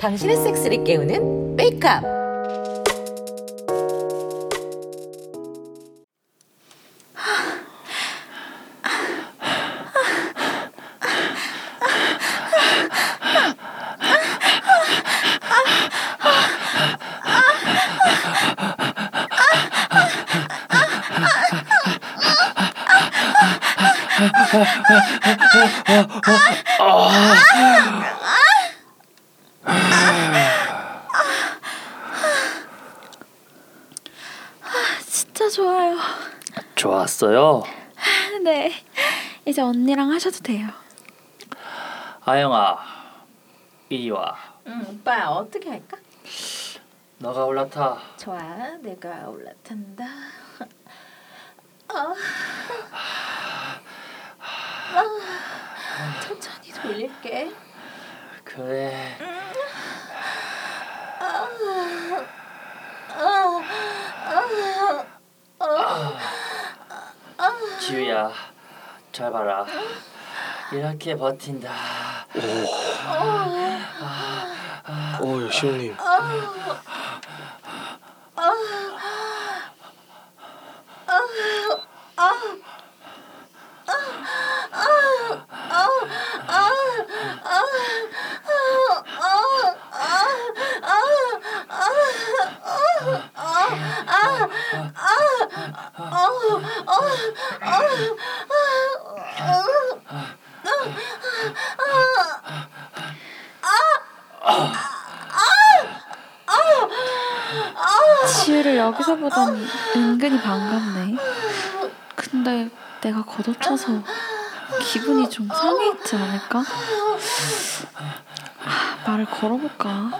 당신의 섹스를 깨우는 메이크업. 진짜 좋아요. 좋았어요. 네. 이제 언니랑 하셔도 돼요. 아영아, 이리 와. 응, 오빠 어떻게 할까? 너가 올라타. 좋아, 내가 올라탄다. 아, 아, 천천히 돌릴게. 그래. 지우야, 잘 봐라. 이렇게 버틴다. 어, 역시 형님. 지우를 여기서 보다니 은근히 반갑네. 근데 내가 걷어차서 기분이 좀 상해 있지 않을까? 아, 말을 걸어볼까?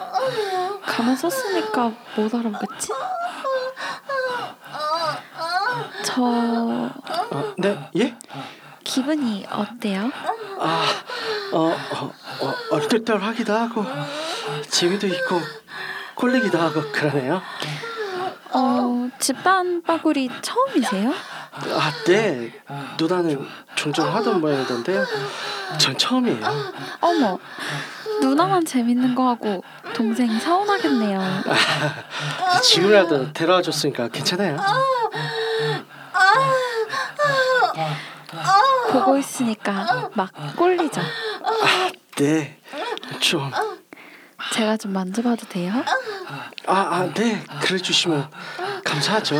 가만 썼으니까 못 알아보겠지? 저 아, 네, 예? 기분이 어때요? 아, 어, 어, 어 얼떨떨하기도 하고 재미도 있고 꼴리기도 하고 그러네요. 어, 집안 빠구리 처음이세요? 아, 네. 누나는 종종 하던 모양이던데요. 전 처음이에요. 어머, 누나만 재밌는 거 하고 동생이 서운하겠네요. 지금이라도 데려와 줬으니까 괜찮아요. 보고 있으니까 막 꼴리죠. 네, 좀. 제가 좀 만져봐도 돼요? 아, 아, 네. 그래 주시면 감사하죠.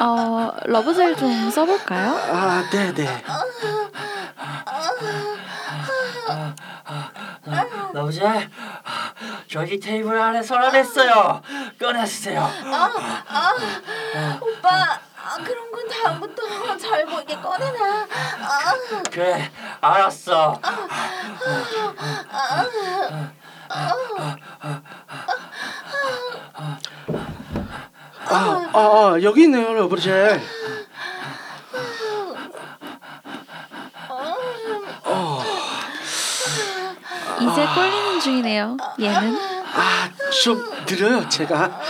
어, 러브젤 좀 써볼까요? 아, 네, 네. 나보자. 저기 테이블 안에 서랍했어요. 꺼내주세요. 오빠, 아, 그런 건 다음부터 잘 보이게 꺼내놔. 아, 그래, 알았어. 아, 아, 아 여기 있네요, 러브젤. 이제 꼴리는 중이네요. 얘는 아, 좀 느려요, 제가.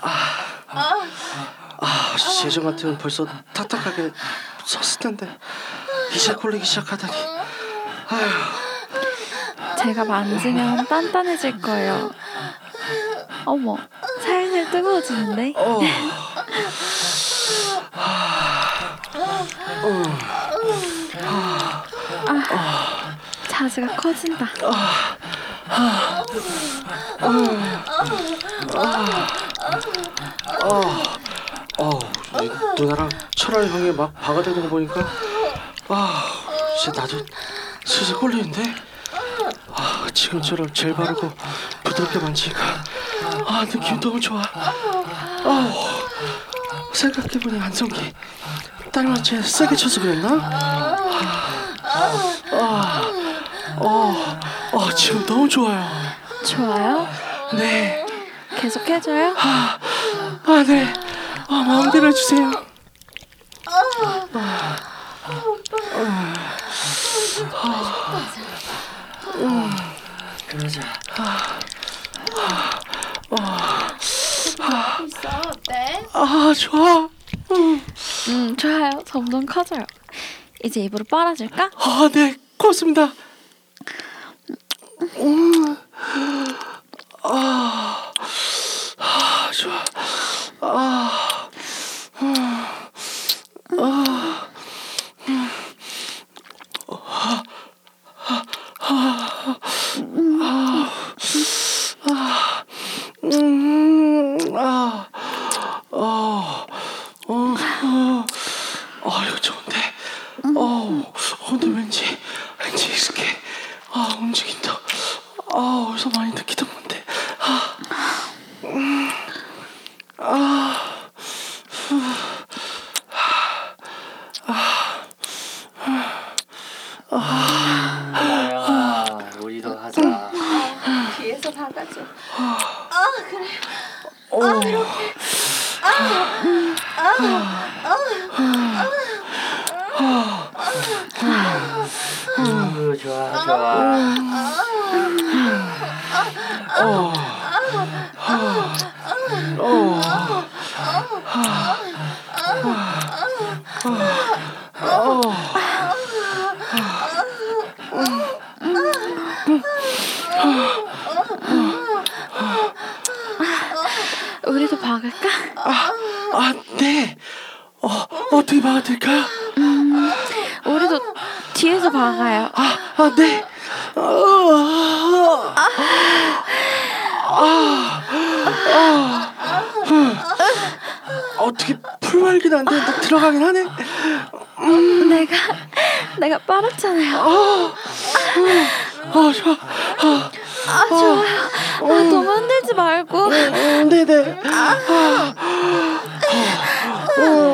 아, 아, 예전 같으면 벌써 탁탁하게 섰을 텐데 이제 꼴리기 시작하다니. 아휴, 제가 만지면 단단해질 거예요. 어머, 살살 뜨거워지는데? 어, 자세가 커진다. 어, 이 누나랑 철아 형이 막 박아대는 거 보니까 아, 이제 나도 슬슬 꼴리는데. 아, 지금처럼 젤 바르고 부드럽게 만지니까 아, 느낌 너무 좋아. 아, 생각해보니 안성기 딸한테 세게 쳐서 그랬나? 아, 어, 어, 지금 너무 좋아요. 좋아요? 네, 계속 해줘요? 아, 네, 아, 마음대로 해주세요. 그러자. 있어, 어때? 아, 좋아. 음. 음, 좋아요. 점점 커져요. 이제 입으로 빨아줄까? 아, 네, 고맙습니다. 음, 아, 아, 좋아. 아, 음, 아, 음, 아, 아, 아, 음, 아, 어, 어, 어, 아, 이거 좋은데. 어, 근데 왠지 왠지 익숙해. 아 움직인다. 아 어디서 많이 느끼던 건데. 아, 음, 아, 아영아 우리도 하자 뒤에서 박아줘. 어, 우, 좋아 좋아 어, 어, 우리도 박을까? 아, 네. 어, 어떻게 막아드릴까요? 우리도 뒤에서 박아요. 아, 아, 네. 어, 아, 아, 아, 음. 어떻게 풀말긴 안 되는데 들어가긴 하네. 내가 내가 빨았잖아요. 어, 좋아. 아 좋아요. 아, 너무 흔들지 말고. 음, 네네. 아, 어, 어,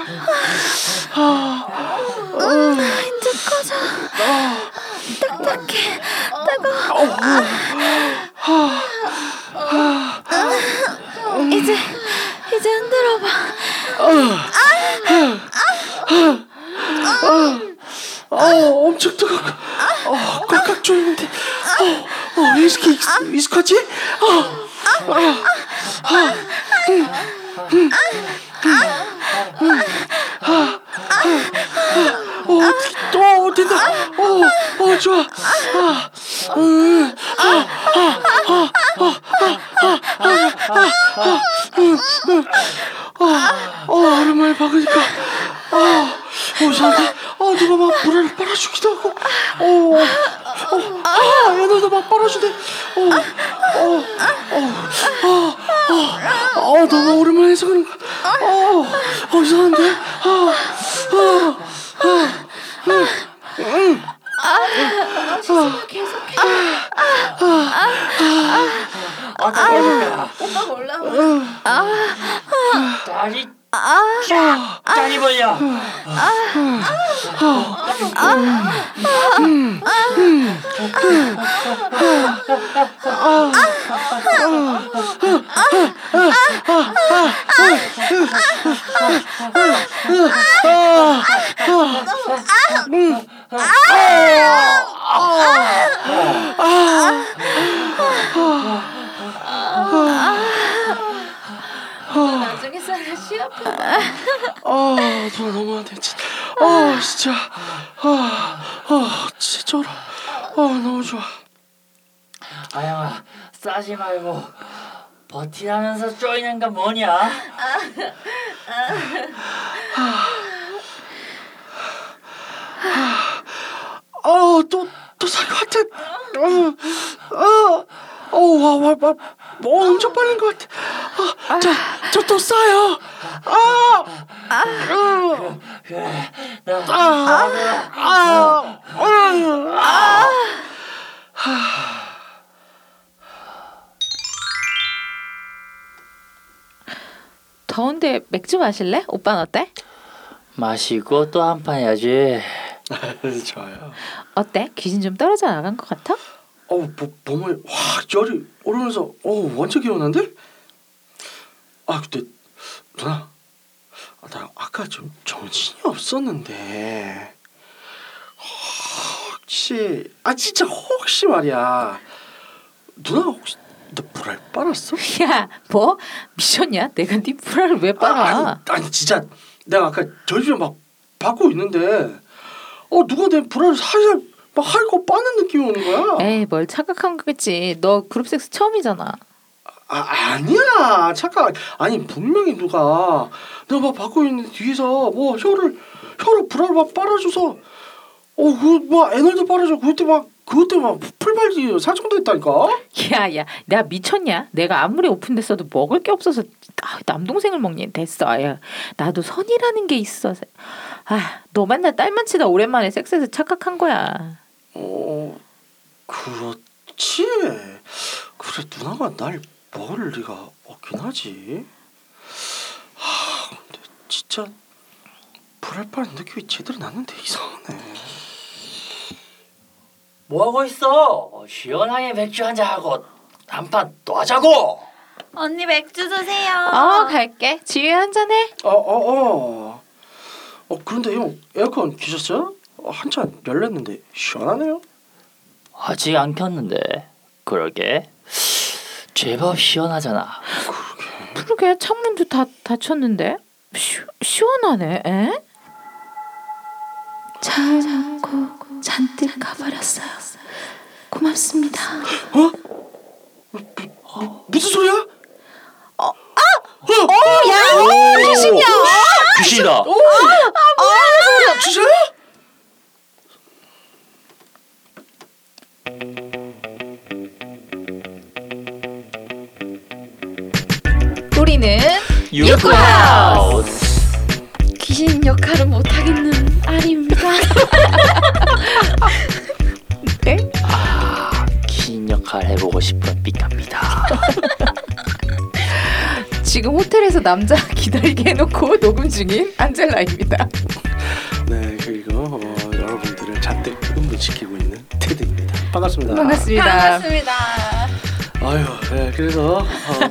你说 아, 누나 너무하네, 진짜, 아, 진짜, 아, 아, 진짜 쩔어, 아, 너무 좋아. 아영아 싸지 말고 버티라면서 쪼이는 건 뭐냐 아, 또, 또 살것 같아. 아, 아, 어, 와, 와, 와, 뭐 엄청 빠른 것 같아. 아, 저, 저또 싸요. 아, 아, 아, 아, 아, 더운데 맥주 마실래? 오빠는 어때? 마시고 또 한 판 해야지 좋아요. 어때? 귀신 좀 떨어져 나간 것 같아? 어, 뭐, 몸에 확 열이 오르면서, 어, 완전 개운한데? 아, 근데 누나, 아, 나 아까 좀 정신이 없었는데 혹시, 아 진짜 혹시 말이야, 누나 혹시 너 불알 빨았어? 야, 뭐 미쳤냐? 내가 네 불알을 왜 빨아? 아니, 아니 진짜 내가 아까 저희 집에 막 받고 있는데 어 누가 내 불알을 살살 막 할고 빠는 느낌이 오는 거야. 에이, 뭘 착각한 거겠지. 너 그룹 섹스 처음이잖아. 아 아니야 잠깐 아니 분명히 누가 내가 막 받고 있는 뒤에서 뭐 혀를 혀로 불알 막 빨아줘서 어그뭐 에너지 빨아줘 그때 막 때문에 막 풀발지 사정됐다니까. 야, 야, 내가 미쳤냐? 내가 아무리 오픈됐어도 먹을 게 없어서 아, 남동생을 먹니? 됐어. 야, 나도 선이라는 게 있어. 아, 너 맨날 딸만 치다 오랜만에 섹스해서 착각한 거야. 어 그렇지 그래 누나가 날 먹을 리가 없긴 하지 하 근데 진짜 불알 빠는 느낌이 제대로 났는데 이상하네 뭐 하고 있어? 시원하게 맥주 한잔 하고 한판또 하자고. 언니 맥주 드세요. 어, 갈게. 지휘 한잔 해. 어어 어 어, 그런데 형 에어컨 키셨어요? 어, 한참 열렸는데 시원하네요 아직 안 켰는데 그러게 제법 시원하잖아. 그러게 창문도 다 닫혔는데 시, 시원하네. 에? 잘 잡고 잔뜩 가버렸어요. 고맙습니다. 무슨 소리야? 귀신이야. 귀신이다. 진짜요? 우리는 유쿠하우스. 귀신 역할은 못하겠는 아리입니다. 아, 긴 역할 해보고 싶은 삐까입니다. 지금 호텔에서 남자 기다리게 해놓고 녹음 중인 안젤라입니다. 네 그리고 어, 여러분들을 잔뜩 흥분시키고 있는 테드입니다 반갑습니다 반갑습니다. 반갑습니다. 아유 네, 그래서 어,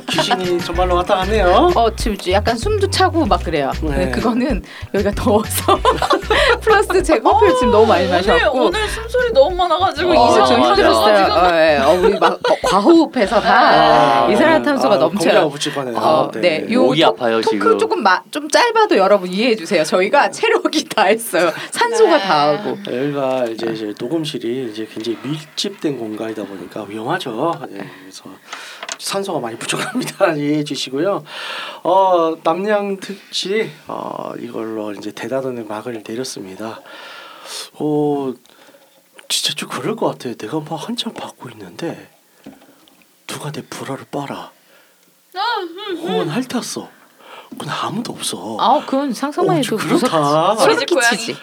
귀신이 정말로 왔다 갔네요 어 지금 약간 숨도 차고 막 그래요. 네. 네. 그거는 여기가 더워서 플러스 제가 커피를 지금 너무 많이 마셨고 오늘, 오늘 숨소리 너무 많아가지고 어. 좀 이상하게 힘들었어요. 지금. 어, 예. 어, 우리 막 어, 과호흡해서 다 이산화탄소가 넘쳐요. 공기가 붙일 뻔해요 어, 네. 요 목이 토- 아파요, 토크 지금. 조금 마, 좀 짧아도 여러분 이해해 주세요. 저희가 체력이 다 했어요. 산소가 네. 다 하고. 여기가 이제, 이제 녹음실이 이제 굉장히 밀집된 공간이다 보니까 위험하죠. 예, 그래서 산소가 많이 부족합니다. 이해해 주시고요. 어, 남양 특집 어, 이걸로 이제 대다don의 막을 내렸습니다. 어, 진짜 좀 그럴 것 같아요. 내가 막 한참 받고 있는데 누가 내 불화를 빨아. 혹은 핥았어. 근데 아무도 없어. 아, 그건 상상만 어, 해도 좀 그렇다. 무섭지. 소름. 끼치지.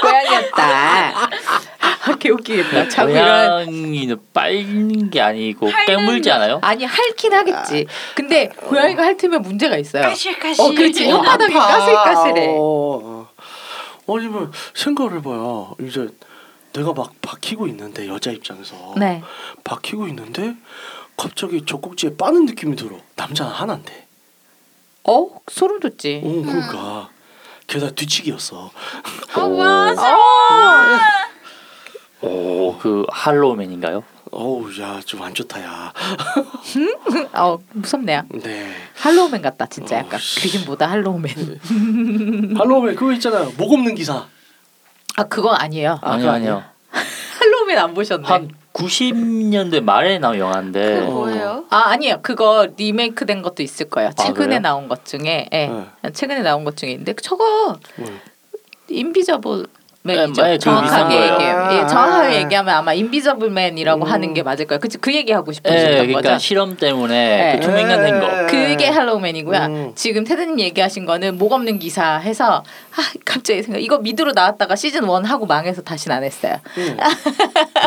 고양이였다. 아, 개웃기겠다. 자꾸 이런 고양이는 빨는 게 아니고 거. 않아요? 아니 핥긴 하겠지. 근데 고양이가 핥으면 문제가 있어요. 까실까실. 어, 그렇지. 어, 혓바닥이. 까슬까슬해. 어, 어. 아니면 생각을 해봐요. 이제 내가 막 박히고 있는데 여자 입장에서 네. 박히고 있는데 갑자기 젖꼭지에 빠는 느낌이 들어. 남자는 하나인데. 어, 소름 돋지. 어, 그러니까 게다가 뒤치기였어. 아, 와, 오, 그 할로우맨인가요? 어우, 야, 좀 안 좋다, 야. 어, 무섭네요. 네. 할로우맨 같다, 진짜 약간. 어, 씨. 귀신보다 할로우맨. 할로우맨 그거 있잖아요. 목 없는 기사. 아, 그건 아니에요. 아, 아니요, 아니요. 할로우맨 안 보셨네. 한 90년대 말에 나온 영화인데 그거 뭐예요? 아 아니에요 그거 리메이크 된 것도 있을 거예요 최근에 그래요? 나온 것 중에 예 네. 최근에 나온 것 중에 있는데 저거 음. 인비저블 맨이죠 네, 그 비슷한 정확하게 거예요. 얘기해요 예, 아. 정확하게 얘기하면 아마 인비저블맨이라고 음. 하는 게 맞을 거예요 그, 그 얘기 하고 예, 싶으셨던 그러니까 거죠 실험 때문에 네. 그 투명한 된 거. 그게 할로우맨이고요. 음. 지금 테드님 얘기하신 거는 목 없는 기사 해서 아 갑자기 생각 이거 미드로 나왔다가 시즌 1 하고 망해서 다시는 안 했어요. 음.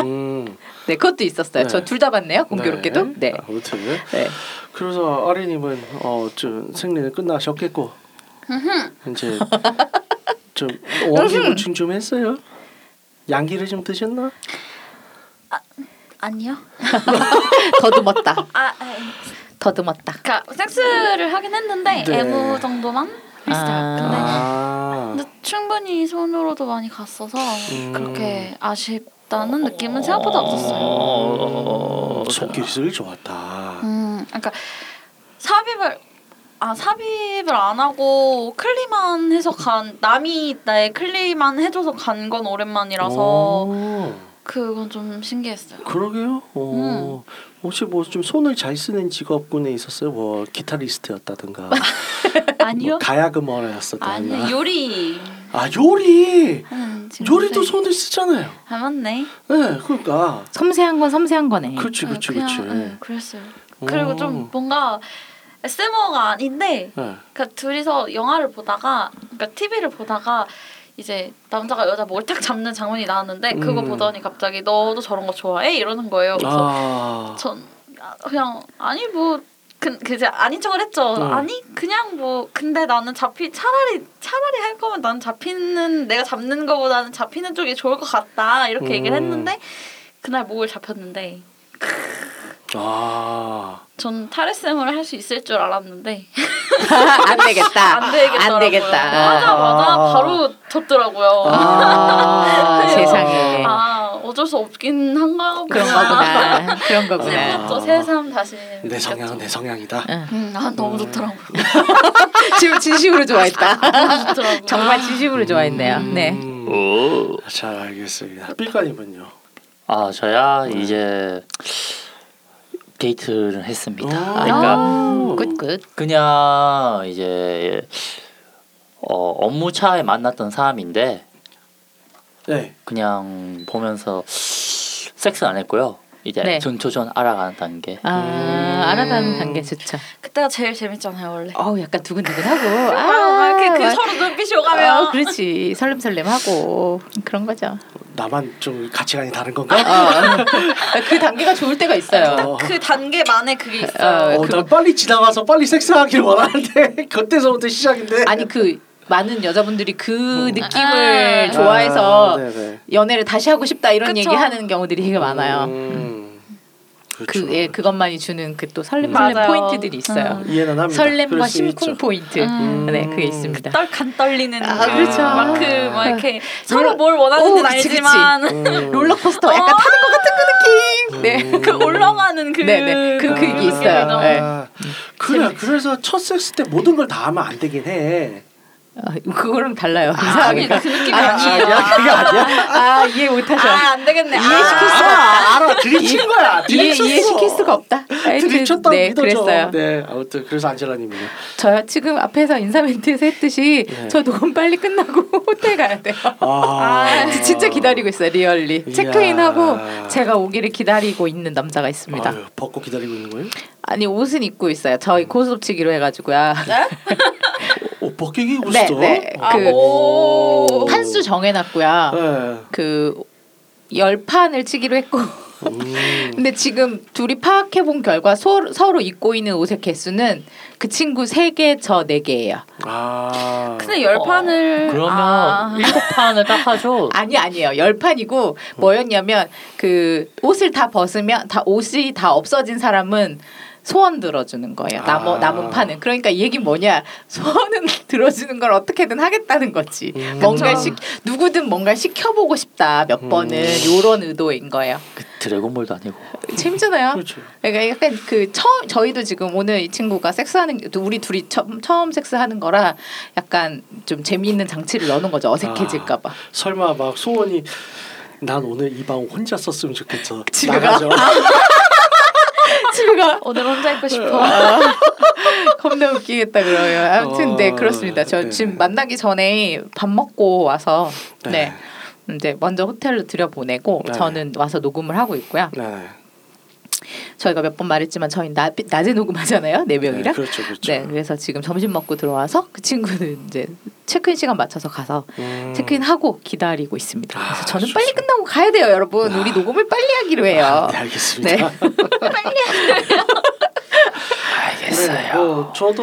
음. 네 그것도 있었어요. 네. 저둘 다 봤네요. 공교롭게도. 네. 아무튼 네. 그래서 아리님은 어 좀 생리는 끝나셨겠고 이제 좀 원기 보충 좀 했어요. 양기를 좀 드셨나? 아니요. 더듬었다. 아, 아, 더듬었다. 그러니까 섹스를 하긴 했는데 네. 애무 정도만 했어요. 아. 근데, 아, 근데 충분히 손으로도 많이 갔어서 음. 그렇게 아쉽진 있다는 느낌은 생각보다 없었어요. 어, 손기술 좋았다. 음, 그러니까 삽입을 아 삽입을 안 하고 클리만 해서 간 남이 나의 클리만 해줘서 간 건 오랜만이라서 오, 그건 좀 신기했어요. 그러게요. 어, 음. 혹시 뭐 좀 손을 잘 쓰는 직업군에 있었어요? 뭐 기타리스트였다든가, 아니요. 뭐 가야금어였었다든가. 아니 요리 아 요리. 친구. 요리도 손을 쓰잖아요. 아 맞네. 네, 그러니까. 섬세한 건 섬세한 거네. 그렇지, 그렇지, 그렇지. 응, 그랬어요. 그리고 오. 좀 뭔가 SM어가 아닌데 네. 그러니까 둘이서 영화를 보다가 그러니까 TV를 보다가 이제 남자가 여자 탁 잡는 장면이 나왔는데 그거 음. 보더니 갑자기 너도 저런 거 좋아해 이러는 거예요. 그래서 아, 전 아, 그냥 아니 뭐 그, 그 이제 아닌 척을 했죠. 음. 아니 그냥 뭐 근데 나는 잡히 차라리 차라리 할 거면 난 잡히는 내가 잡는 거보다는 잡히는 쪽이 좋을 것 같다 이렇게 얘기를 음. 했는데 그날 목을 잡혔는데 아, 전 탈의쌤을 할 수 있을 줄 알았는데 안 되겠다. 안 되겠더라고요. 안 되겠다. 하자마자 아. 바로 졌더라고요. 아. 세상에. 아 어쩔 수 없긴 한가 보다. 그런 거구나. 그런 거구나. 새삼 새삼 다시 내 성향은 내 성향이다. 음, 아 너무 좋더라고요. 지금 진심으로 좋아했다. 너무 좋더라고요. 정말 진심으로 좋아했네요. 네. 음, 오. 잘 알겠습니다. 삐까님은요? 아 저야 이제 데이트를 했습니다. 오. 그러니까 good good. 그냥 이제 어, 업무 차에 만났던 사람인데 네. 그냥 보면서 섹스 안 했고요. 이제 네. 전초전 알아가는 단계. 아 음. 알아가는 단계 좋죠. 그때가 제일 재밌잖아요 원래. 어우 약간 두근두근하고. 아, 이렇게 그 막- 서로 눈빛이 오가면. 어, 그렇지 설렘설렘하고 그런 거죠. 나만 좀 가치관이 다른 건가? 어. 그 단계가 좋을 때가 있어요. 어, 그 단계만에 그게 있어요. 어, 어, 난 빨리 지나가서 빨리 섹스하길 원하는데 그때서부터 시작인데. 아니 그 많은 여자분들이 그 음. 느낌을 아. 좋아해서 아, 네네. 연애를 다시 하고 싶다 이런 그쵸. 얘기하는 경우들이 되게 많아요. 음, 그렇죠. 그 예, 그것만이 주는 그 또 설렘. 설렘 포인트들이 있어요. 이해는 합니다. 설렘과 심쿵 있죠. 포인트. 음. 네, 그게 있습니다. 떨 간 떨리는 아, 그, 그렇죠. 막그막 이렇게 서로 롤러- 뭘 원하는지는 오, 그치, 알지만 음. 롤러코스터 약간 어. 타는 것 같은 그 느낌. 네. 음. 그 올라가는 그 네, 네. 그- 그게 느낌이죠. 있어요. 네. 아, 그래 그래서 첫 섹스 때 모든 걸 다 하면 안 되긴 해. 아, 그거랑 달라요. 아니 이상하게. 그 느낌이 아, 아니에요. 아니야 그게 아니야. 아 이해 못하셔. 아, 안 되겠네. 이해시킬 수가 아, 알아 들이친 거야. 이해 들이쳤어. 이해시킬 수가 없다. 들이쳤다 네, 믿어줘. 그랬어요. 네 아무튼 그래서 안젤라님은요. 저요 지금 앞에서 인사 멘트에서 했듯이 네. 저 녹음 빨리 끝나고 호텔 가야 돼요. 아, 저 진짜 기다리고 있어요 리얼리 이야. 체크인하고 제가 오기를 기다리고 있는 남자가 있습니다. 아유, 벗고 기다리고 있는 거예요? 아니 옷은 입고 있어요. 저희 고스톱 치기로 해가지고요. 어, 벗기기 네. 네. 어. 그 오. 판수 정해놨고요. 네. 그 열판을 치기로 했고. 음. 근데 지금 둘이 파악해 본 결과 서로, 서로 입고 있는 옷의 개수는 그 친구 세 개, 저 네 개예요. 아. 근데 열판을 그러면 아. 일곱 판을 딱 하죠. 아니 아니에요. 열판이고 뭐였냐면 그 옷을 다 벗으면 다 옷이 다 없어진 사람은 소원 들어주는 거예요. 남은 아. 남은 판은 그러니까 이 얘기 뭐냐 소원은 들어주는 걸 어떻게든 하겠다는 거지. 음. 뭔가. 시 누구든 뭔가 시켜보고 싶다 몇 음. 번은 요런 의도인 거예요. 그 드래곤볼도 아니고. 재밌잖아요. 그렇죠. 그러니까 약간 그 처음 저희도 지금 오늘 이 친구가 섹스하는 게- 우리 둘이 처음 처음 섹스하는 거라 약간 좀 재미있는 장치를 여는 거죠 어색해질까봐. 설마 막 소원이 난 오늘 이 방 혼자 썼으면 좋겠어. 나가죠. 집에 가 오늘 혼자 있고 싶어. 겁나 웃기겠다 그러면 아무튼 네 어, 그렇습니다. 저 네. 지금 만나기 전에 밥 먹고 와서 네. 네. 이제 먼저 호텔로 들여보내고 네. 저는 와서 녹음을 하고 있고요. 네. 저희가 몇 번 말했지만 저희 낮, 낮에 녹음하잖아요 네 네, 명이랑. 그렇죠, 그렇죠. 네, 그래서 지금 점심 먹고 들어와서 그 친구는 이제 체크인 시간 맞춰서 가서 음. 체크인 하고 기다리고 있습니다. 그래서 아, 저는 좋습니다. 빨리 끝나고 가야 돼요, 여러분. 우리 녹음을 빨리 하기로 해요. 아, 네, 알겠습니다. 네, 뭐 저도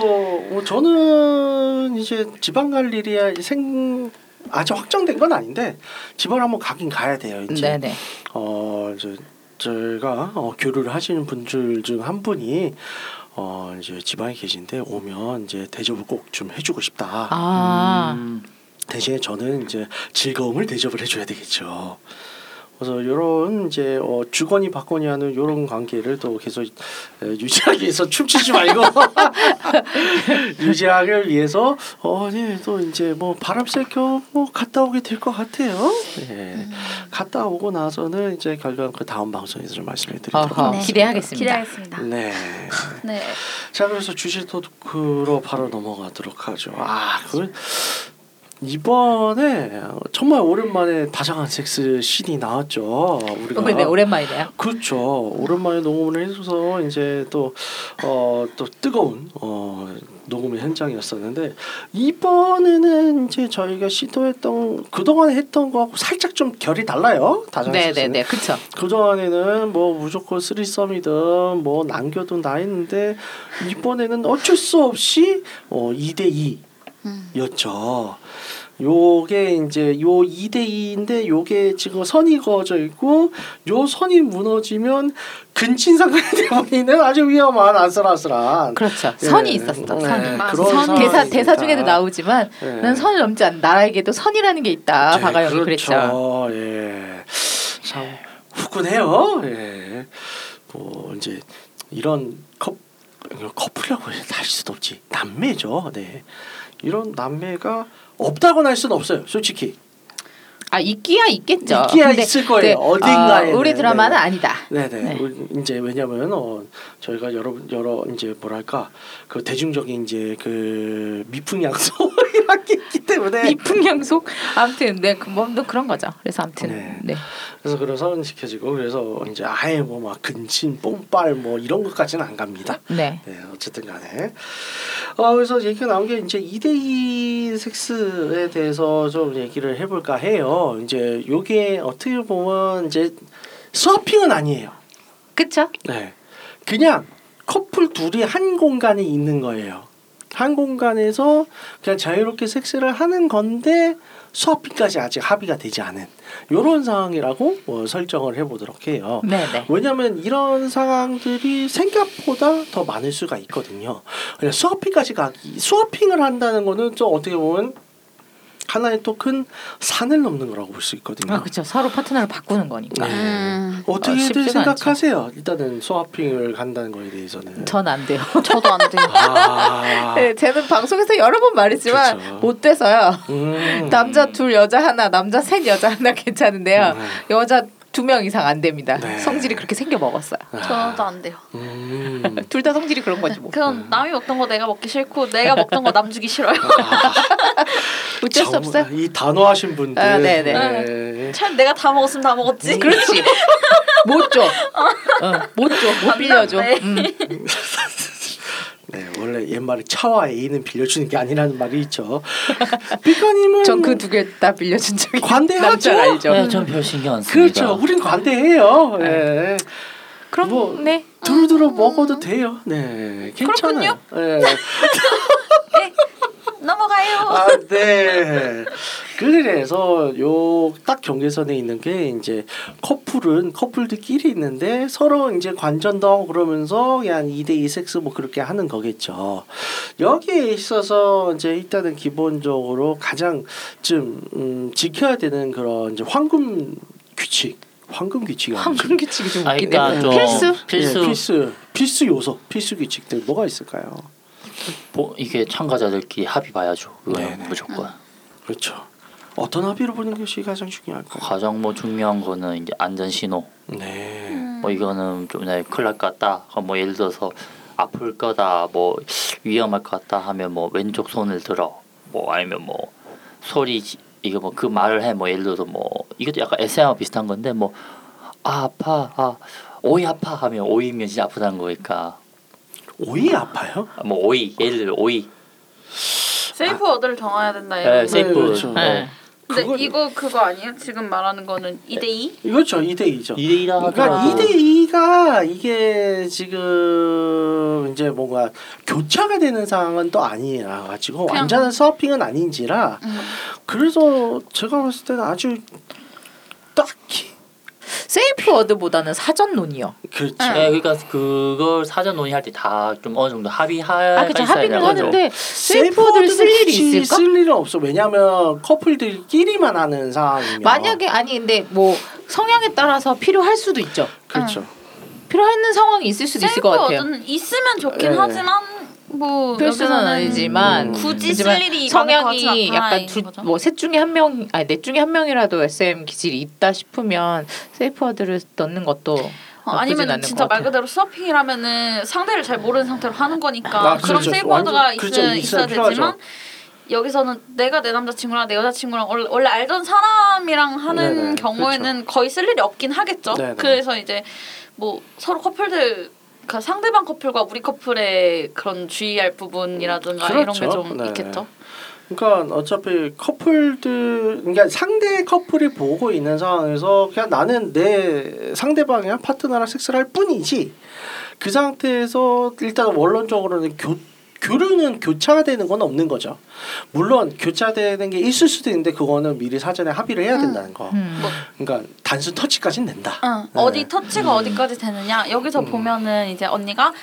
뭐 저는 이제 지방 갈 일이 생 아직 확정된 건 아닌데 지방 한번 가긴 가야 돼요. 이제 네네. 어 이제 저희가 어, 교류를 하시는 분들 중 한 분이 어 이제 지방에 계신데 오면 이제 대접을 꼭 좀 해주고 싶다. 아, 음, 대신에 저는 이제 즐거움을 대접을 해줘야 되겠죠. 그래서 이런 이제 어, 주거니 받거니 하는 이런 관계를 또 계속 에, 유지하기 위해서 춤추지 말고 유지하기 위해서 어네또 이제 뭐 바람 쐬겸뭐 갔다 오게 될 것 같아요. 예. 갔다 오고 나서는 이제 결과 그 다음 방송에서 좀 말씀해 드리도록 어허, 네. 기대하겠습니다. 기대하겠습니다. 네. 네. 자 그래서 주식 토크로 바로 넘어가도록 하죠. 아, 그 이번에 정말 오랜만에 다정한 섹스 씬이 나왔죠. 우리가 어, 네, 오랜만이네요. 그렇죠. 오랜만에 녹음을 해줘서 이제 또 어, 또 뜨거운 어, 녹음의 현장이었었는데 이번에는 이제 저희가 시도했던 그동안에 했던 거하고 살짝 좀 결이 달라요. 다정한 네, 섹스는. 네, 네, 그렇죠. 그동안에는 뭐 무조건 쓰리썸이든 뭐 남겨둔 다 했는데 이번에는 어쩔 수 없이 어 2대 2 였죠. 요게 이제 요 2대 2인데 요게 지금 선이 그어져 있고 요 선이 무너지면 근친상간이 되어버리는 아주 위험한 아슬아슬한 그렇죠. 예, 선이 있었어. 네, 선. 그런 선. 대사. 대사 중에도 나오지만 예. 난 선을 넘지 않. 나에게도 선이라는 게 있다. 네, 그랬죠. 그렇죠. 예. 참 후끈해요. 예. 뭐 이제 이런 컵 커플이라고 할 수도 없지. 남매죠. 네. 이런 남매가 없다고는 할 수는 없어요. 솔직히. 아 있기야 있겠죠. 있기야 있을 거예요. 네, 어딘가에. 어, 우리 드라마는 아니다. 네네. 네. 우리 이제 왜냐면 어 저희가 여러 여러 이제 뭐랄까 그 대중적인 이제 그 미풍양소 이라는 게 있기 때문에 미풍양속. 아무튼 네뭐 그런 거죠. 그래서 아무튼 네. 네. 그래서 그런 선시켜지고 그래서 이제 아예 뭐 막 근친 뽕빨 뭐 이런 것까지는 안 갑니다. 네. 네 어쨌든 간에 어 그래서 얘기가 나온 게 이제 2대2 섹스에 대해서 좀 얘기를 해볼까 해요. 이제 요게 어떻게 보면 이제 서핑은 아니에요. 그쵸? 네 그냥 커플 둘이 한 공간에 있는 거예요. 한 공간에서 그냥 자유롭게 섹스를 하는 건데 수업비까지 아직 합의가 되지 않은 이런 상황이라고 어, 설정을 해보도록 해요. 네네. 왜냐하면 이런 상황들이 생각보다 더 많을 수가 있거든요. 그냥 수업핑까지 가기 수업핑을 한다는 거는 좀 어떻게 보면 하나의 또큰 산을 넘는 거라고 볼 수 있거든요. 아 그렇죠. 서로 파트너를 바꾸는 거니까. 네. 음, 어떻게들 쉽지가 않죠. 생각하세요? 일단은 수업핑을 간다는 거에 대해서는. 전 안 돼요. 저도 안 돼요. 아, 네, 저는 방송에서 여러 번 말했지만 그렇죠. 못 돼서요. 음. 남자 둘 여자 하나, 남자 셋 여자 하나 괜찮은데요. 네. 여자 두 명 이상 안 됩니다. 네. 성질이 그렇게 생겨 먹었어요. 저도 안 돼요. 음. 둘 다 성질이 그런 거지 뭐. 그건 남이 먹던 거 내가 먹기 싫고 내가 먹던 거 남 주기 싫어요. 어쩔 수 없어요. 이 단호하신 분들. 아, 네네. 네. 참 내가 다 먹었으면 다 먹었지. 그렇지. 못 줘. 어, 못 줘. 못 빌려줘. 네. 음. 네, 원래 옛말에 차와 A는 빌려주는 게 아니라는 말이 있죠. 삐까님은 전 그 두 개 다 빌려준 적이 관대하죠? 알죠. 네, 전별 신경 안 씁니다. 그렇죠. 우린 관대해요. 네. 그럼 뭐, 네. 두루두루 먹어도 돼요. 네, 괜찮아요. 네. 넘어가요. 아, 네. 그래서 요 딱 경계선에 있는 게 이제 커플은 커플들끼리 있는데 서로 이제 관전도 그러면서 그냥 2대2 섹스 뭐 그렇게 하는 거겠죠. 여기에 있어서 이제 일단은 기본적으로 가장 좀 음, 지켜야 되는 그런 이제 황금 규칙. 황금 규칙이 황금 규칙이 좀 아, 웃기네. 그러니까 좀 필수? 필수 예, 필수 필수 요소 필수 규칙들 뭐가 있을까요? 뭐, 이게 참가자들끼리 합의 봐야죠. 이거는 네네. 무조건. 그렇죠. 어떤 합의를 보는 것이 가장 중요할까요? 가장 뭐 중요한 거는 이제 안전 신호. 네. 뭐 이거는 좀 이제 큰일 날 것 같다. 어, 뭐 예를 들어서 아플 거다. 뭐 위험할 것 같다 하면 뭐 왼쪽 손을 들어. 뭐 아니면 뭐 소리 지- 이거 뭐그 말을 해. 뭐 예를 들어서 뭐 이것도 약간 SM와 비슷한 건데 뭐 아, 아파. 아, 오이 아파 하면 오이면 진짜 아프다는 거니까. 오이 아파요? 아, 뭐 오이 예를 들어 오이. safe word를 정해야 된다. 네, 이거. Safe. 그렇죠. 네. 근데 그건- 이거 그거 아니에요? 지금 말하는 거는 2대 2? 이거죠 2대 2죠. 2대 2라 그러니까 하더라도 2대 2가 이게 지금 이제 뭔가 교차가 되는 상황은 또 아니라 가지고 그냥- 완전한 스와핑은 아닌지라 음. 그래서 제가 봤을 때는 아주 딱히 safe word보다는 사전 논의요. 그렇죠. 네, 그러니까 그걸 사전 논의할 때 다 좀 어느 정도 합의가 아, 있어야 합의는. 하는데 safe word를 쓸 일이 있을까? 쓸 일은 없어. 왜냐하면 커플들끼리만 하는 상황이면 만약에 아니 근데 뭐 성향에 따라서 필요할 수도 있죠. 그렇죠. 필요한 상황이 있을 수도 있을 것 같아요. safe word는 있으면 좋긴 네. 하지만 뭐 필수는 아니지만 음. 굳이 쓸 일이 성향이 약간. 두뭐셋 중에 한 명 아니 넷 중에 한 명이라도 SM 기질이 있다 싶으면 safe word를 넣는 것도 어, 아니면 진짜 것 말. 그대로 스와핑이라면 상대를 잘 모르는 상태로 하는 거니까 아, 그런 그렇죠. safe word가 완전- 그렇죠. 있어야, 필요하죠. 되지만 여기서는 내가 내 남자친구랑 내 여자친구랑 원래, 원래 알던 사람이랑 하는 네네, 경우에는 거의 쓸 일이 없긴 하겠죠. 네네. 그래서 이제 뭐 서로 커플들 그 상대방 커플과 우리 커플의 그런 주의할 부분이라든가 이런 그렇죠. 게좀 네네. 있겠죠. 그러니까 어차피 커플들 그러니까 상대 커플이 보고 있는 상황에서 그냥 나는 내 상대방이랑 파트너랑 섹스를 할 뿐이지 그 상태에서 일단 원론적으로는 교 교류는 교차되는 건 없는 거죠. 물론 교차되는 게 있을 수도 있는데 그거는 미리 사전에 합의를 해야 된다는 거. 음. 그러니까 단순 터치까지는 된다. 응, 네. 어디 터치가 어디까지 되느냐 여기서 음. 보면은 이제 언니가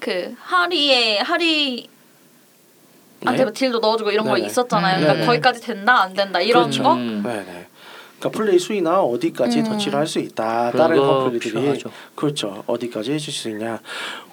그 하리의 하리 한테 뭐 딜도 넣어주고 이런 거 네네. 있었잖아요. 음. 그러니까 네네. 거기까지 된다 안 된다 이런 그렇죠. 거. 음. 네네. 그러니까 플레이 수위나 어디까지 음. 터치를 할 수 있다. 다른 커플들이 필요하죠. 그렇죠. 어디까지 해줄 수 있냐.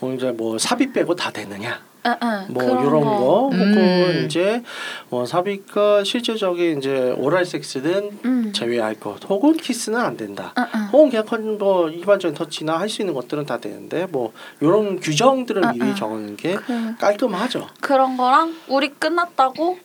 어, 이제 뭐 삽입 빼고 다 되느냐. 응, 응, 뭐 이런 거, 음. 혹은 이제 뭐 삽입과 실제적인 이제 오랄 섹스는 음. 제외할 것, 혹은 키스는 안 된다. 응, 응. 혹은 그냥 컨- 뭐 일반적인 터치나 할 수 있는 것들은 다 되는데 뭐 이런 규정들을 아, 미리 아. 정하는 게 그, 깔끔하죠. 그런 거랑 우리 끝났다고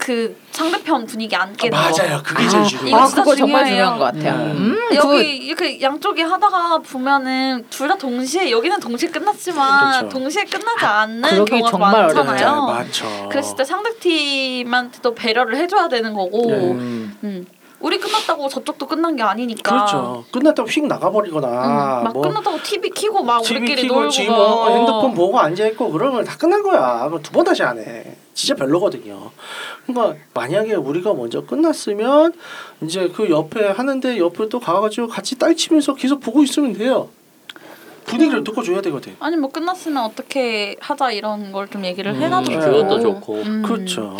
그 상대편 분위기 안 깨는 거. 맞아요. 그게 제일 아, 중요해요. 이거 아 진짜 그거 정말 중요해요. 중요한 것 같아요. 음. 음, good. 여기 이렇게 양쪽이 하다가 보면은 둘 다 동시에 여기는 동시에 끝났지만 그렇죠. 동시에 끝나지 않는 경우가 정말 많잖아요. 어려워요. 많죠. 그랬을 때 상대 팀한테도 배려를 해줘야 되는 거고. 네. 음. 음. 우리 끝났다고 저쪽도 끝난 게 아니니까. 그렇죠. 끝났다고 휙 나가버리거나 음, 막 뭐 끝났다고 TV 키고 막 TV 우리끼리 키고 놀고 뭐 어. 핸드폰 보고 앉아 있고 그러면 다 끝난 거야. 두 번 다시 안 해. 진짜 별로거든요. 그러니까 만약에 우리가 먼저 끝났으면 이제 그 옆에 하는데 옆에 또 가가지고 같이 딸치면서 계속 보고 있으면 돼요. 분위기를 듣고 줘야 되거든. 아니 뭐 끝났으면 어떻게 하자 이런 걸 좀 얘기를 음, 해놔도 네. 좋고. 그것도 좋고. 음. 그렇죠.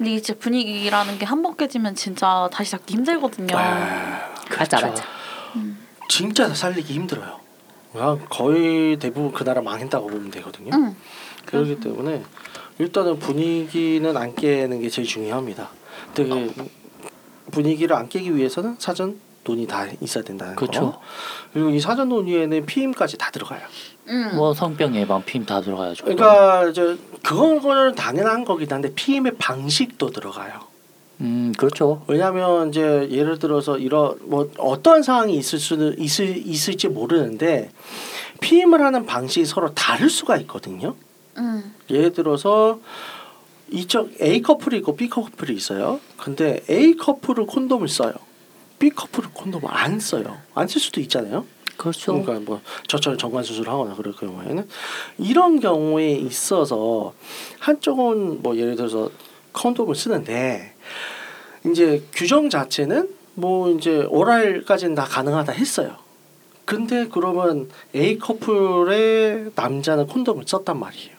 근데 이제 분위기라는 게 한 번 깨지면 진짜 다시 잡기 힘들거든요. 아, 맞아 그렇죠. 맞아. 진짜 살리기 힘들어요. 그냥 거의 대부분 그 나라 망했다고 보면 되거든요. 응. 그렇기 때문에 일단은 분위기는 안 깨는 게 제일 중요합니다. 되게 분위기를 안 깨기 위해서는 사전 논의 다 있어야 된다는 그쵸. 거. 그리고 이 사전 논의에는 피임까지 다 들어가요. 응. 뭐 성병 예방 피임 다 들어가야죠. 그러니까 이제 그거는 당연한 거긴 한데 피임의 방식도 들어가요. 음 그렇죠. 왜냐하면 이제 예를 들어서 이런 뭐 어떤 상황이 있을 수는 있을 있을지 모르는데 피임을 하는 방식이 서로 다를 수가 있거든요. 응. 예를 들어서 이쪽 A 커플이 있고 B 커플이 있어요. 근데 A 커플은 콘돔을 써요. B 커플은 콘돔을 안 써요. 안 쓸 수도 있잖아요. 그렇죠. 그러니까 뭐 저처럼 정관 수술하거나 그럴 경우에는 이런 경우에 있어서 한쪽은 뭐 예를 들어서 콘돔을 쓰는데 이제 규정 자체는 뭐 이제 오랄까지는 다 가능하다 했어요. 근데 그러면 A 커플의 남자는 콘돔을 썼단 말이에요.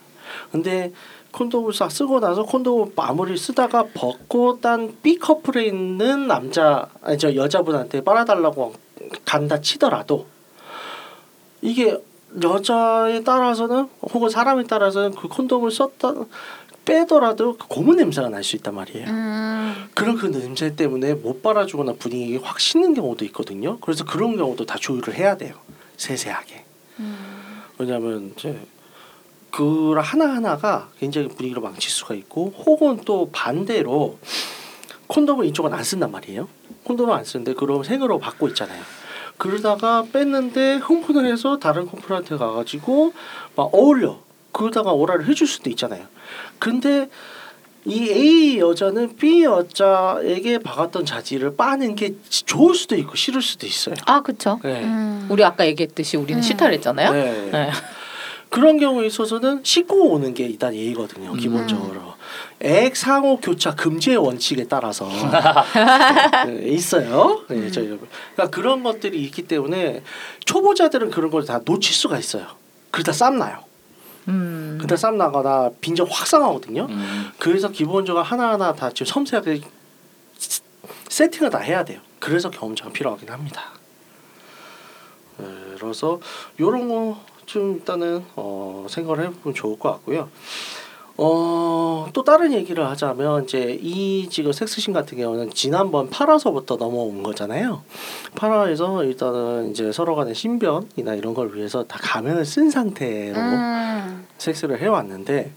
근데 콘돔을 싹 쓰고 나서 콘돔을 마무리 쓰다가 벗고 딴 B 커플에 있는 남자 아니 저 여자분한테 빨아달라고 간다 치더라도 이게 여자에 따라서는 혹은 사람에 따라서는 그 콘돔을 썼다 빼더라도 그 고무 냄새가 날 수 있단 말이에요. 음. 그런 그 냄새 때문에 못 빨아주거나 분위기 확 식는 경우도 있거든요. 그래서 그런 경우도 다 조율을 해야 돼요. 세세하게. 음. 왜냐하면 이제 그 하나 하나가 굉장히 분위기를 망칠 수가 있고, 혹은 또 반대로 콘돔을 이쪽은 안 쓴단 말이에요. 콘돔을 안 쓰는데 그럼 생으로 받고 있잖아요. 그러다가 뺐는데 흥분을 해서 다른 커플한테 가가지고 막 어울려. 그러다가 오라를 해줄 수도 있잖아요. 근데 이 A 여자는 B 여자에게 박았던 자지를 빠는 게 좋을 수도 있고 싫을 수도 있어요. 아 그쵸. 네. 음. 우리 아까 얘기했듯이 우리는 음. 싫다 그랬잖아요. 네. 네. 그런 경우에 있어서는 씻고 오는 게 일단 예의거든요. 기본적으로 액 상호 교차 금지의 원칙에 따라서 네, 있어요. 네, 저희 그러니까 그런 것들이 있기 때문에 초보자들은 그런 걸 다 놓칠 수가 있어요. 그러다 쌈 나요. 음. 그러다 쌈 나거나 빈정 확 상하거든요. 음. 그래서 기본적으로 하나하나 다 지금 섬세하게 스- 세팅을 다 해야 돼요. 그래서 경험자가 필요하긴 합니다. 네, 그래서 이런 거 좀 일단은 어, 생각을 해보면 좋을 것 같고요. 어, 또 다른 얘기를 하자면 이제 이 지금 섹스신 같은 경우는 지난번 8화서부터 넘어온 거잖아요. 8화에서 일단은 이제 서로 간의 신변이나 이런 걸 위해서 다 가면을 쓴 상태로 음. 섹스를 해왔는데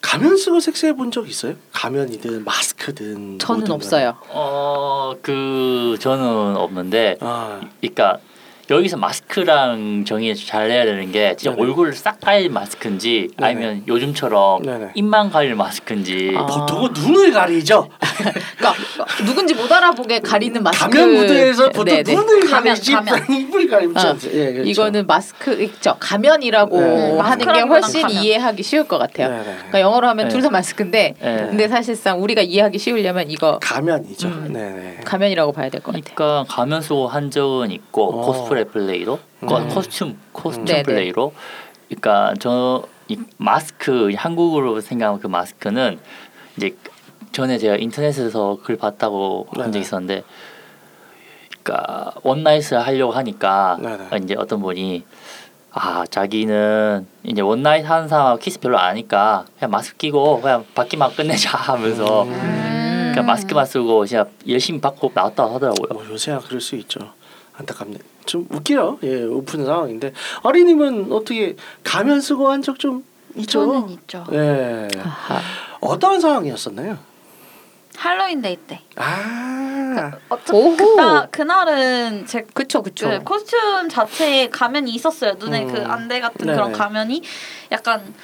가면 쓰고 섹스해 본 적 있어요? 가면이든 마스크든 저는 없어요. 어 그 저는 없는데 아, 그러니까 여기서 마스크랑 정의 잘 해야 되는 게 진짜 네네. 얼굴을 싹 가릴 마스크인지 네네. 아니면 요즘처럼 네네. 입만 가릴 마스크인지 아. 보통은 눈을 가리죠. 그러니까 누군지 못 알아보게 가리는 마스크. 가면 무대에서 보통 네네. 눈을 가면, 가리지 가면. 입을 가리지 아, 않죠. 예, 그렇죠. 이거는 마스크 있죠. 가면이라고 네. 하는 게 훨씬 가면. 이해하기 쉬울 것 같아요. 네네. 그러니까 영어로 하면 네. 둘다 마스크인데 네. 근데 사실상 우리가 이해하기 쉬우려면 이거 가면이죠. 음. 네네. 가면이라고 봐야 될 것 같아요. 그러니까 가면 쓰고 한 적은 있고 어. 코스프레 플레이로 코- 음. 코스튬 코스튬 네네. 플레이로 그러니까 저 이 마스크 한국으로 생각하면 그 마스크는 이제 전에 제가 인터넷에서 글 봤다고 한 네네. 적 있었는데 그러니까 one night을 하려고 하니까 네네. 이제 어떤 분이 아 자기는 이제 one night 하는 사람 키스 별로 안 하니까 그냥 마스크 끼고 그냥 박기만 끝내자 하면서 음. 그냥 마스크만 쓰고 진짜 열심히 받고 나왔다 하더라고요. 뭐 요새야 그럴 수 있죠. 안타깝네. 좀 웃기요. 예, 오픈 상황인데 아리님은 어떻게 가면 쓰고 한 적 좀 있죠? 저는 있죠. 예. 아하. 어떤 상황이었었나요? 할로윈 데이 때. 아, 어차피 오호. 그나 그날은 제 그쵸 그쵸. 그 코스튬 자체에 가면이 있었어요. 눈에 음. 그 안대 같은 네네. 그런 가면이 약간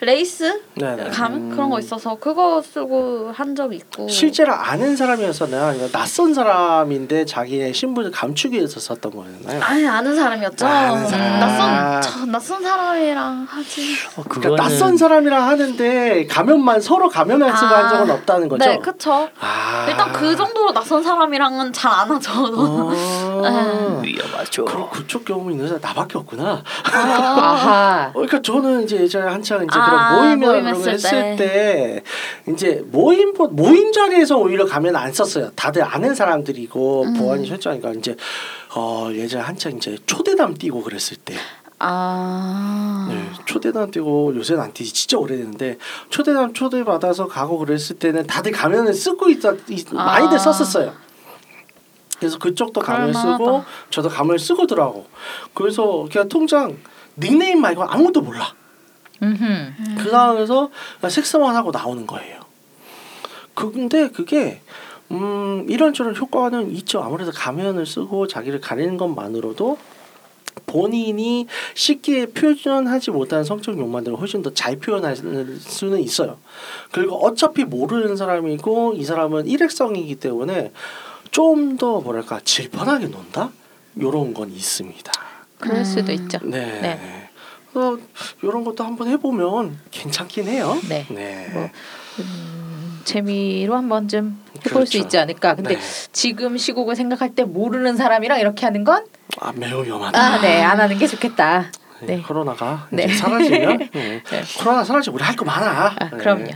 레이스 네네. 가면 그런 거 있어서 그거 쓰고 한 적이 있고. 실제로 아는 사람이었었나요? 아니면 낯선 사람인데 자기의 신분을 감추기 위해서 썼던 거였나요? 아니 아는 사람이었죠. 아는 사람. 낯선 저 낯선 사람이랑 하지. 어, 그러니까 낯선 사람이랑 하는데 가면만 서로 가면만 쓰고 아, 한 적은 없다는 거죠. 네, 그쵸. 아. 일단 그 정도로 낯선 사람이랑은 잘 안 하죠. 아. 위험하죠. 그럼 그쪽 경험이 있는 사람 나밖에 없구나. 아하. 어, 그러니까 저는 이제 예전에 한창 이제 아, 그런 모임이나 모임 그런 거 했을 했을 때 이제 모임 보- 모임 자리에서 오히려 가면 안 썼어요. 다들 아는 사람들이고 음. 보안이 철저하니까 이제 어 예전에 한창 이제 초대담 띄고 그랬을 때 아. 네, 초대담 띄고 요새는 안 띄지 진짜 오래됐는데 초대담 초대 받아서 가고 그랬을 때는 다들 가면을 쓰고 있다 이- 아. 많이들 썼었어요. 그래서 그쪽도 가면 그럴만하다. 쓰고 저도 가면 쓰고더라고. 그래서 그냥 통장 닉네임 말고 아무도 몰라. 음흠. 그 상황에서 그냥 섹스만 하고 나오는 거예요. 근데 그게 음, 이런저런 효과는 있죠. 아무래도 가면을 쓰고 자기를 가리는 것만으로도 본인이 쉽게 표현하지 못하는 성적 욕망들을 훨씬 더 잘 표현할 수는 있어요. 그리고 어차피 모르는 사람이고 이 사람은 일회성이기 때문에 좀 더 뭐랄까 질펀하게 논다? 요런 건 있습니다. 그럴 수도 있죠. 네. 네. 어, 이런 것도 한번 해보면 괜찮긴 해요. 네. 네. 뭐, 음, 재미로 한번 좀 해볼 수 그렇죠. 있지 않을까. 근데 네. 지금 시국을 생각할 때 모르는 사람이랑 이렇게 하는 건 아 매우 위험하다. 아, 네, 안 하는 게 좋겠다. 네. 네. 코로나가 네. 사라지면 네. 네. 코로나 사라지면 우리 할 거 많아. 아, 네. 그럼요. 네.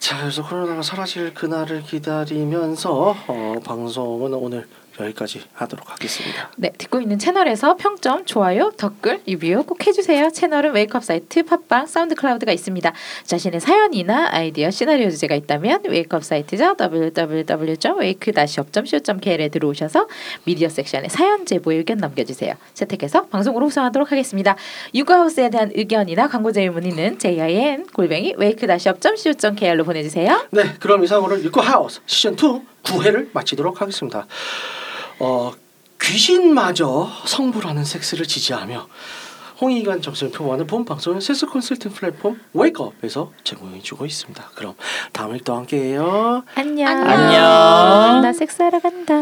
자 그래서 코로나가 사라질 그날을 기다리면서 어, 방송은 오늘 여기까지 하도록 하겠습니다. 네, 듣고 있는 채널에서 평점, 좋아요, 댓글, 리뷰 꼭 해주세요. 채널은 Wake Up 사이트, 팟빵, SoundCloud가 있습니다. 자신의 사연이나 아이디어, 시나리오 주제가 있다면 Wake Up 사이트죠. www.wake-up.co.kr에 들어오셔서 미디어 섹션에 사연 제보 의견 남겨주세요. 채택해서 방송으로 후송하도록 하겠습니다. 육아하우스에 대한 의견이나 광고 제휴 문의는 jin 골뱅이 wake-up.co.kr로 보내주세요. 네, 그럼 이상으로 육구 하우스 시즌 2 9회를 마치도록 하겠습니다. 어, 귀신마저 성불하는 섹스를 지지하며 홍익관 정신을 표방하는 본 방송은 섹스 컨설팅 플랫폼 웨이크업에서 제공해주고 있습니다. 그럼 다음에 또 함께해요. 안녕. 안녕. 안녕. 나 섹스하러 간다.